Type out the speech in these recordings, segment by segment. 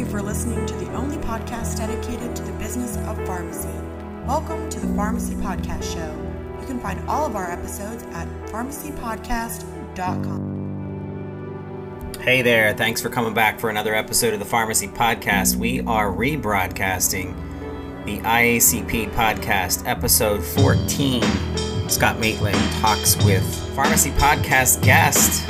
you for listening to the only podcast dedicated to the business of pharmacy. Welcome to the Pharmacy Podcast Show. You can find all of our episodes at pharmacypodcast.com. Hey there, thanks for coming back for another episode of the Pharmacy Podcast. We are rebroadcasting the IACP Podcast, episode 14. Scot Maitland talks with Pharmacy Podcast guest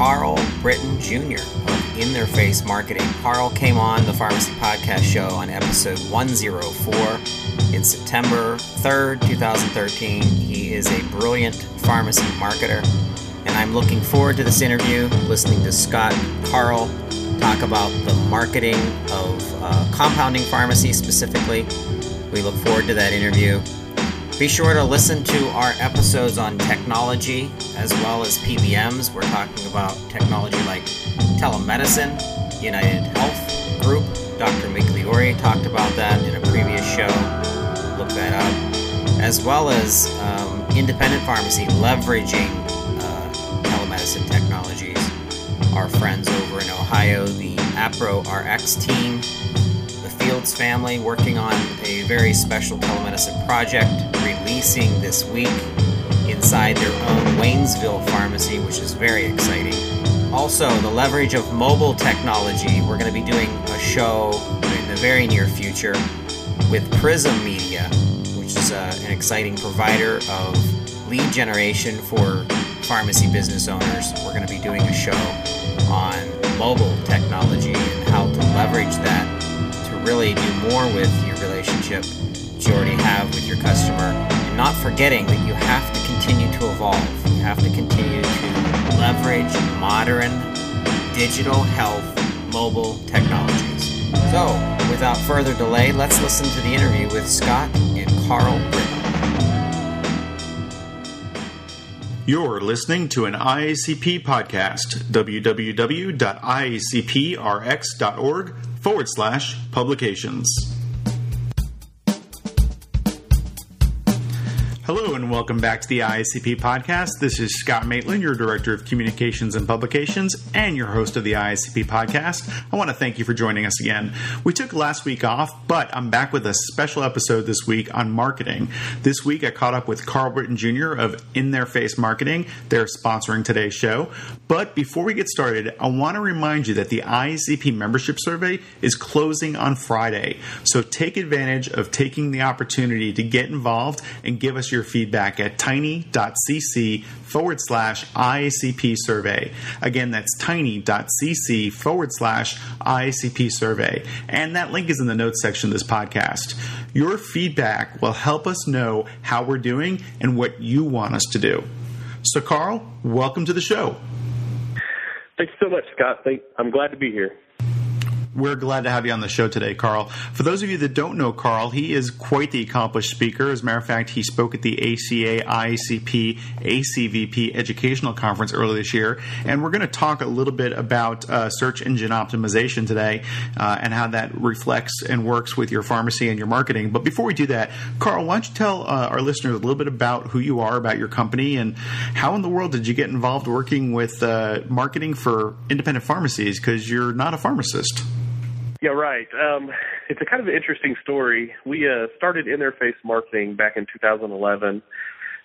Carl Britton Jr. of In Their Face Marketing. Carl came on the Pharmacy Podcast show on episode 104 in September 3rd, 2013. He is a brilliant pharmacy marketer, and I'm looking forward to this interview, listening to Scot Carl talk about the marketing of uh, compounding pharmacy specifically. We look forward to that interview. Be sure to listen to our episodes on technology as well as PBMs. We're talking about technology like telemedicine, United Health Group. Dr. Migliore talked about that in a previous show. Look that up. As well as um, independent pharmacy leveraging uh, telemedicine technologies. Our friends over in Ohio, the APRO RX team, the Fields family working on a very special telemedicine project, releasing this week inside their own Waynesville pharmacy, which is very exciting. Also, the leverage of mobile technology. We're going to be doing a show in the very near future with Prism Media, which is uh, an exciting provider of lead generation for pharmacy business owners. We're going to be doing a show on mobile technology and how to leverage that to really do more with your relationship you already have with your customer, and not forgetting that you have to continue to evolve. You have to continue to leverage modern digital health mobile technologies. So, without further delay, let's listen to the interview with Scot and Carl Britton. You're listening to an IACP podcast. www.iacprx.org forward slash publications. Welcome back to the IACP podcast. This is Scot Maitland, your Director of Communications and Publications and your host of the IACP podcast. I want to thank you for joining us again. We took last week off, but I'm back with a special episode this week on marketing. This week I caught up with Carl Britton Jr. of In Their Face Marketing. They're sponsoring today's show. But before we get started, I want to remind you that the IACP membership survey is closing on Friday. So take advantage of taking the opportunity to get involved and give us your your feedback at tiny.cc forward slash IACP survey. Again, that's tiny.cc forward slash IACP survey. And that link is in the notes section of this podcast. Your feedback will help us know how we're doing and what you want us to do. So, Carl, welcome to the show. Thanks so much, Scot. I'm glad to be here. We're glad to have you on the show today, Carl. For those of you that don't know Carl, he is quite the accomplished speaker. As a matter of fact, he spoke at the ACA IACP ACVP Educational Conference earlier this year. And we're going to talk a little bit about uh, search engine optimization today uh, and how that reflects and works with your pharmacy and your marketing. But before we do that, Carl, why don't you tell uh, our listeners a little bit about who you are, about your company, and how in the world did you get involved working with uh, marketing for independent pharmacies? Because you're not a pharmacist. Yeah, right. Um, it's a kind of an interesting story. We uh, started interface marketing back in 2011,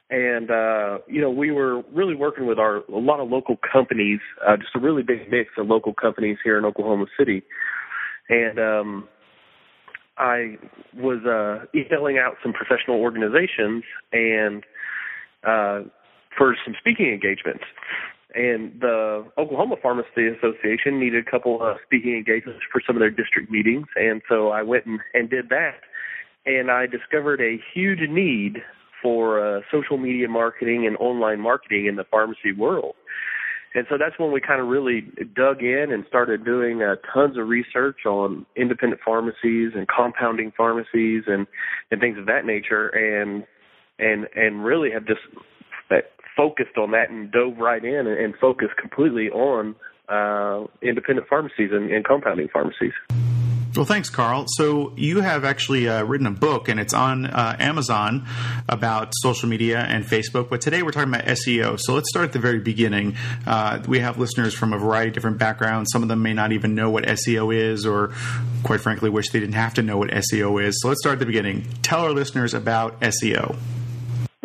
and uh, you know we were really working with our a lot of local companies, uh, just a really big mix of local companies here in Oklahoma City, and um, I was uh, emailing out some professional organizations and uh, for some speaking engagements and the Oklahoma Pharmacy Association needed a couple of speaking engagements for some of their district meetings, and so I went and, and did that. And I discovered a huge need for uh, social media marketing and online marketing in the pharmacy world. And so that's when we kind of really dug in and started doing uh, tons of research on independent pharmacies and compounding pharmacies and and things of that nature, and and and really have just focused on that and dove right in and, and focused completely on uh, independent pharmacies and, and compounding pharmacies. Well, thanks, Carl. So you have actually uh, written a book, and it's on uh, Amazon about social media and Facebook. But today we're talking about SEO. So let's start at the very beginning. Uh, we have listeners from a variety of different backgrounds. Some of them may not even know what SEO is, or quite frankly, wish they didn't have to know what SEO is. So let's start at the beginning. Tell our listeners about SEO.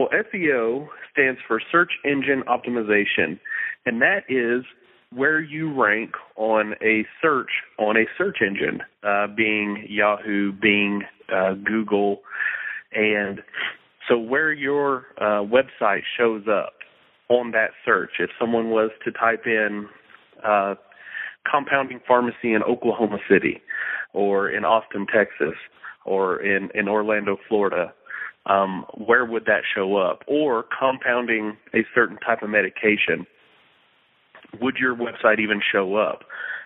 Well, SEO stands for Search Engine Optimization, and that is where you rank on a search on a search engine, uh, being Yahoo, being uh, Google, and so where your uh, website shows up on that search. If someone was to type in uh, compounding pharmacy in Oklahoma City, or in Austin, Texas, or in in Orlando, Florida, um, where would that show up? Or compounding a certain type of medication would your website even show up?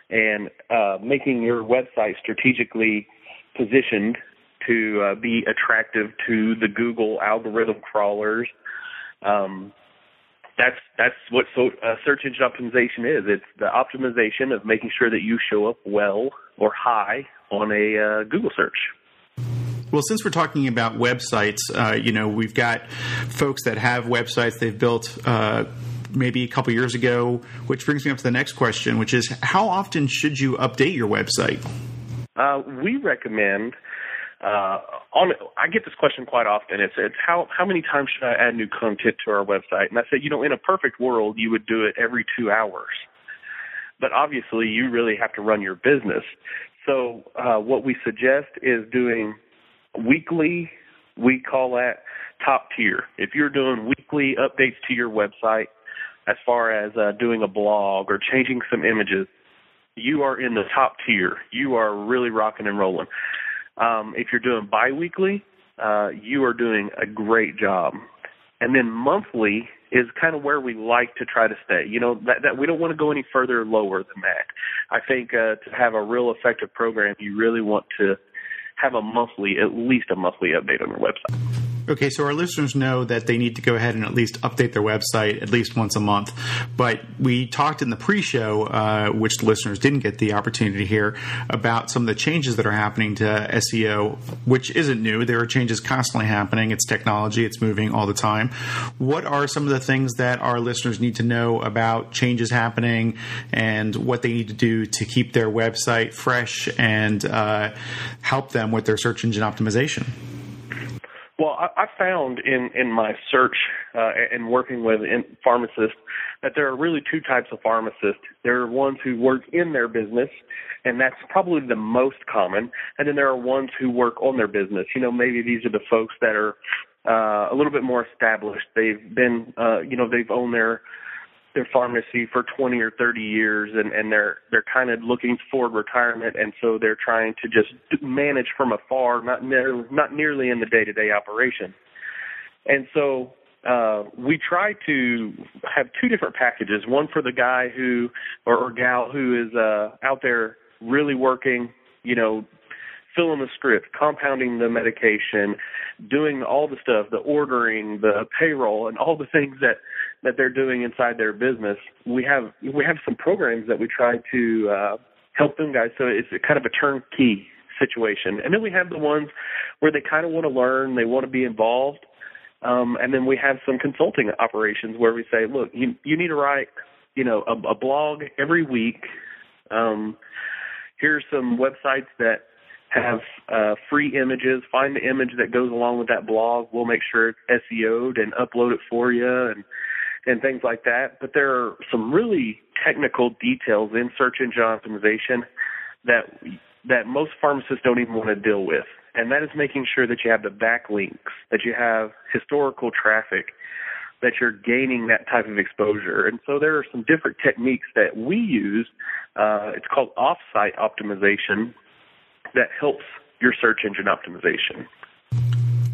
And uh, making your website strategically positioned to uh, be attractive to the Google algorithm crawlers. Um, that's that's what so, uh, search engine optimization is. It's the optimization of making sure that you show up well or high on a uh, Google search. Well, since we're talking about websites, uh, you know, we've got folks that have websites they've built uh, maybe a couple years ago, which brings me up to the next question, which is how often should you update your website? Uh, we recommend. Uh, on, I get this question quite often. It's, it's how how many times should I add new content to our website? And I said, you know, in a perfect world, you would do it every two hours. But obviously, you really have to run your business. So uh, what we suggest is doing weekly. We call that top tier. If you're doing weekly updates to your website, as far as uh, doing a blog or changing some images, you are in the top tier. You are really rocking and rolling. Um, if you're doing biweekly, uh, you are doing a great job. And then monthly is kind of where we like to try to stay. You know, that, that we don't want to go any further lower than that. I think uh, to have a real effective program, you really want to have a monthly, at least a monthly update on their website. Okay, so our listeners know that they need to go ahead and at least update their website at least once a month. But we talked in the pre show, uh, which the listeners didn't get the opportunity to hear, about some of the changes that are happening to SEO, which isn't new. There are changes constantly happening. It's technology, it's moving all the time. What are some of the things that our listeners need to know about changes happening and what they need to do to keep their website fresh and uh, help them with their search engine optimization? Well, I, I found in in my search uh, and working with in pharmacists that there are really two types of pharmacists. There are ones who work in their business, and that's probably the most common. And then there are ones who work on their business. You know, maybe these are the folks that are uh, a little bit more established. They've been, uh, you know, they've owned their their pharmacy for 20 or 30 years and and they're they're kind of looking for retirement and so they're trying to just manage from afar not near, not nearly in the day-to-day operation. And so uh we try to have two different packages one for the guy who or, or gal who is uh out there really working you know filling the script, compounding the medication, doing all the stuff, the ordering, the payroll, and all the things that that they're doing inside their business. We have we have some programs that we try to uh, help them guys. So it's kind of a turnkey situation. And then we have the ones where they kind of want to learn, they want to be involved. Um, and then we have some consulting operations where we say, look, you you need to write, you know, a, a blog every week. Um, here's some websites that have uh, free images. Find the image that goes along with that blog. We'll make sure it's SEO'd and upload it for you and and things like that. But there are some really technical details in search engine optimization that that most pharmacists don't even want to deal with. And that is making sure that you have the backlinks, that you have historical traffic, that you're gaining that type of exposure. And so there are some different techniques that we use. Uh, it's called offsite optimization, that helps your search engine optimization.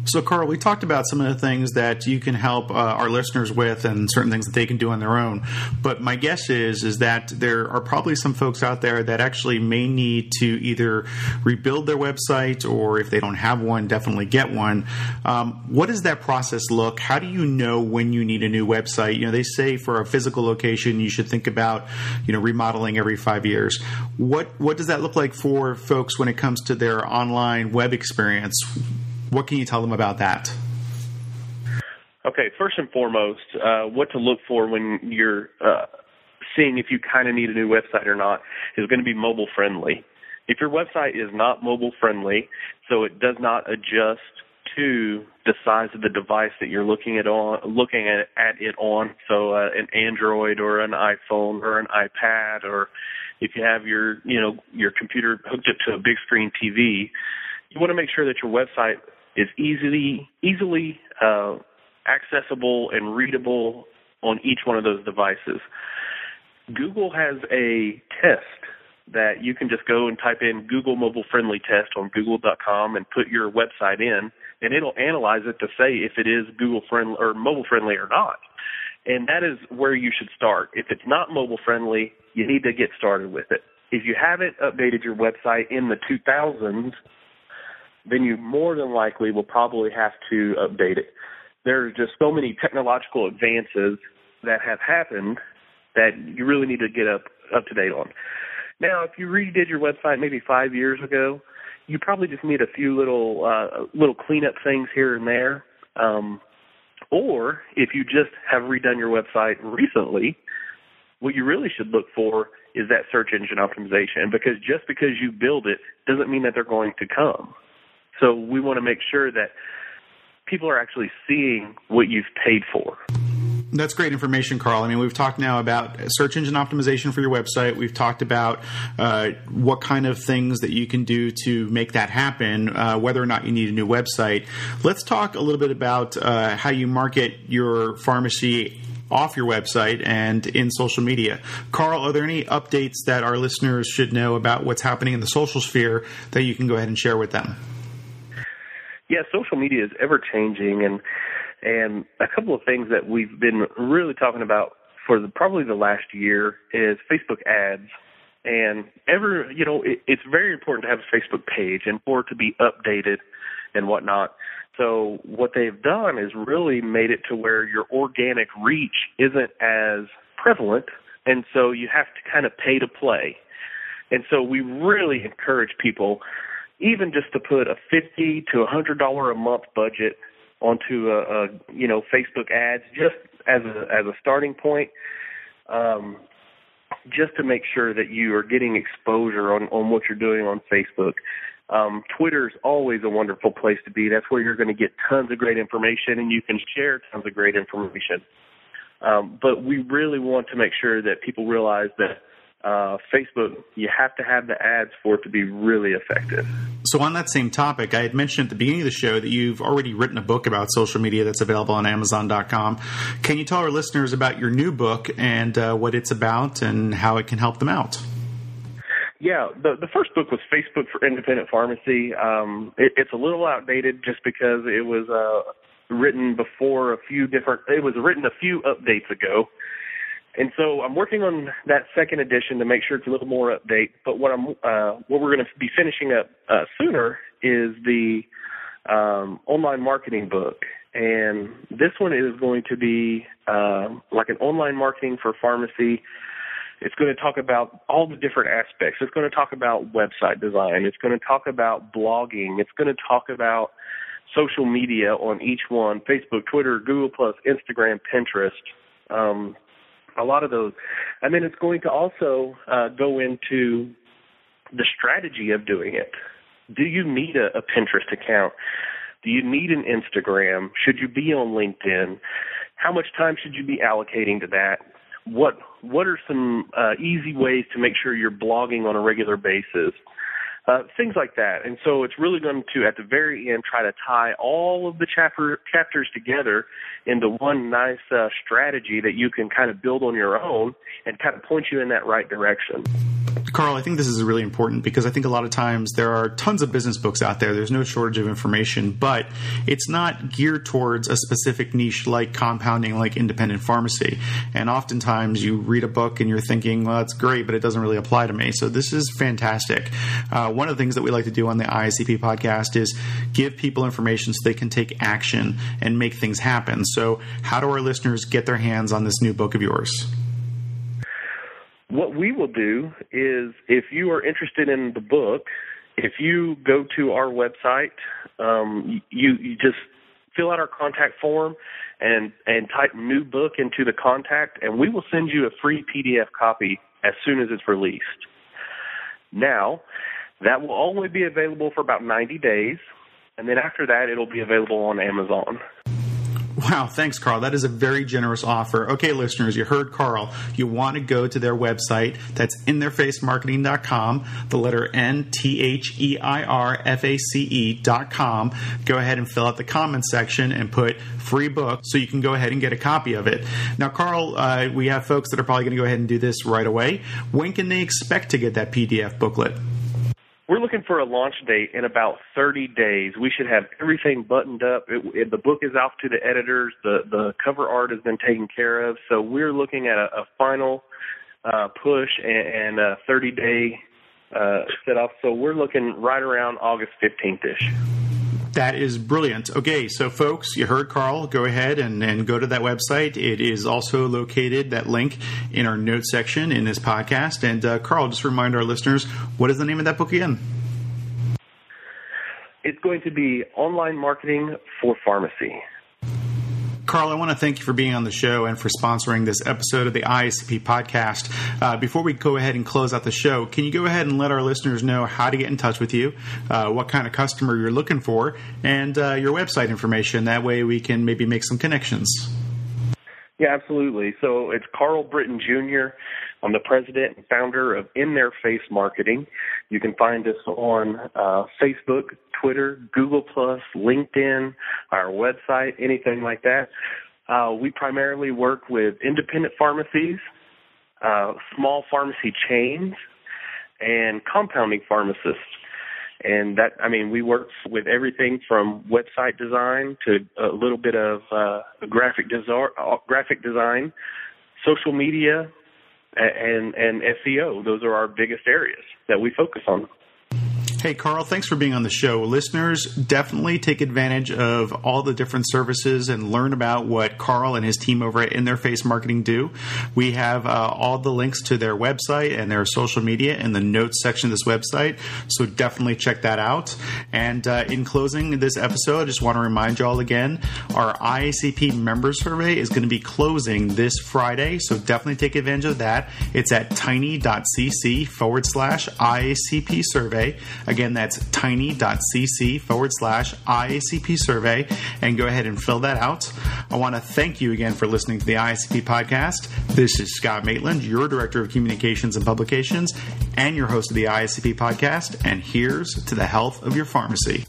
So, Carl, we talked about some of the things that you can help uh, our listeners with, and certain things that they can do on their own. But my guess is is that there are probably some folks out there that actually may need to either rebuild their website, or if they don't have one, definitely get one. Um, what does that process look? How do you know when you need a new website? You know, they say for a physical location, you should think about you know remodeling every five years. What what does that look like for folks when it comes to their online web experience? What can you tell them about that? Okay, first and foremost, uh, what to look for when you're uh, seeing if you kind of need a new website or not is going to be mobile friendly. If your website is not mobile friendly, so it does not adjust to the size of the device that you're looking at on looking at, at it on, so uh, an Android or an iPhone or an iPad, or if you have your you know your computer hooked up to a big screen TV, you want to make sure that your website is easily easily uh, accessible and readable on each one of those devices. Google has a test that you can just go and type in Google mobile friendly test on google.com and put your website in and it'll analyze it to say if it is Google friendly or mobile friendly or not. And that is where you should start. If it's not mobile friendly, you need to get started with it. If you haven't updated your website in the 2000s, then you more than likely will probably have to update it. There's just so many technological advances that have happened that you really need to get up up to date on. Now, if you redid your website maybe five years ago, you probably just need a few little uh, little cleanup things here and there. Um, or if you just have redone your website recently, what you really should look for is that search engine optimization because just because you build it doesn't mean that they're going to come. So we want to make sure that people are actually seeing what you've paid for. That's great information, Carl. I mean, we've talked now about search engine optimization for your website. We've talked about uh, what kind of things that you can do to make that happen, uh, whether or not you need a new website. Let's talk a little bit about uh, how you market your pharmacy off your website and in social media. Carl, are there any updates that our listeners should know about what's happening in the social sphere that you can go ahead and share with them? Yeah, social media is ever changing, and and a couple of things that we've been really talking about for the, probably the last year is Facebook ads. And ever, you know, it, it's very important to have a Facebook page and for it to be updated and whatnot. So what they've done is really made it to where your organic reach isn't as prevalent, and so you have to kind of pay to play. And so we really encourage people, even just to put a fifty to a hundred dollar a month budget onto a, a you know Facebook ads just as a as a starting point. Um, just to make sure that you are getting exposure on, on what you're doing on Facebook. Um, is always a wonderful place to be. That's where you're going to get tons of great information and you can share tons of great information. Um, but we really want to make sure that people realize that uh, Facebook, you have to have the ads for it to be really effective. So, on that same topic, I had mentioned at the beginning of the show that you've already written a book about social media that's available on Amazon.com. Can you tell our listeners about your new book and uh, what it's about and how it can help them out? Yeah, the the first book was Facebook for Independent Pharmacy. Um, it, it's a little outdated just because it was uh, written before a few different. It was written a few updates ago, and so I'm working on that second edition to make sure it's a little more update. But what I'm uh, what we're going to be finishing up uh, sooner is the um, online marketing book, and this one is going to be uh, like an online marketing for pharmacy. It's going to talk about all the different aspects. It's going to talk about website design. It's going to talk about blogging. It's going to talk about social media on each one: Facebook, Twitter, Google Plus, Instagram, Pinterest. Um, a lot of those. And then it's going to also uh, go into the strategy of doing it. Do you need a, a Pinterest account? Do you need an Instagram? Should you be on LinkedIn? How much time should you be allocating to that? What what are some uh, easy ways to make sure you're blogging on a regular basis? Uh, things like that. And so it's really going to, at the very end, try to tie all of the chapter, chapters together into one nice uh, strategy that you can kind of build on your own and kind of point you in that right direction. Carl, I think this is really important because I think a lot of times there are tons of business books out there. There's no shortage of information, but it's not geared towards a specific niche like compounding, like independent pharmacy. And oftentimes you read a book and you're thinking, well, that's great, but it doesn't really apply to me. So this is fantastic. Uh, one of the things that we like to do on the IACP podcast is give people information so they can take action and make things happen. So, how do our listeners get their hands on this new book of yours? What we will do is if you are interested in the book, if you go to our website, um, you, you just fill out our contact form and and type new book into the contact, and we will send you a free PDF copy as soon as it's released. Now, that will only be available for about 90 days, and then after that, it'll be available on Amazon. Wow, thanks, Carl. That is a very generous offer. Okay, listeners, you heard Carl. You want to go to their website. That's intheirfacemarketing.com, the letter N T H E I R F A C E.com. Go ahead and fill out the comment section and put free book so you can go ahead and get a copy of it. Now, Carl, uh, we have folks that are probably going to go ahead and do this right away. When can they expect to get that PDF booklet? We're looking for a launch date in about 30 days. We should have everything buttoned up. It, it, the book is off to the editors. The the cover art has been taken care of. So we're looking at a, a final uh, push and, and a 30 day uh, set off. So we're looking right around August 15th ish. That is brilliant. Okay, so folks, you heard Carl. Go ahead and, and go to that website. It is also located, that link, in our notes section in this podcast. And uh, Carl, just remind our listeners, what is the name of that book again? It's going to be Online Marketing for Pharmacy. Carl, I want to thank you for being on the show and for sponsoring this episode of the IACP podcast. Uh, before we go ahead and close out the show, can you go ahead and let our listeners know how to get in touch with you, uh, what kind of customer you're looking for, and uh, your website information? That way we can maybe make some connections. Yeah, absolutely. So it's Carl Britton Jr. I'm the president and founder of In Their Face Marketing. You can find us on uh, Facebook, Twitter, Google LinkedIn, our website, anything like that. Uh, we primarily work with independent pharmacies, uh, small pharmacy chains, and compounding pharmacists. And that, I mean, we work with everything from website design to a little bit of uh, graphic, design, graphic design, social media, and and SEO. Those are our biggest areas that we focus on. Hey, Carl, thanks for being on the show. Listeners, definitely take advantage of all the different services and learn about what Carl and his team over at In Their Face Marketing do. We have uh, all the links to their website and their social media in the notes section of this website, so definitely check that out. And uh, in closing this episode, I just want to remind you all again our IACP member survey is going to be closing this Friday, so definitely take advantage of that. It's at tiny.cc forward slash IACP survey. Again, that's tiny.cc forward slash IACP survey and go ahead and fill that out. I want to thank you again for listening to the IACP podcast. This is Scot Maitland, your Director of Communications and Publications and your host of the IACP podcast. And here's to the health of your pharmacy.